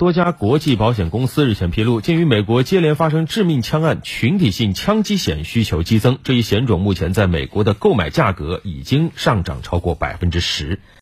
多家国际保险公司日前披露鉴于美国接连发生致命枪案群体性枪击险需求激增这一险种目前在美国的购买价格已经上涨超过百分之十。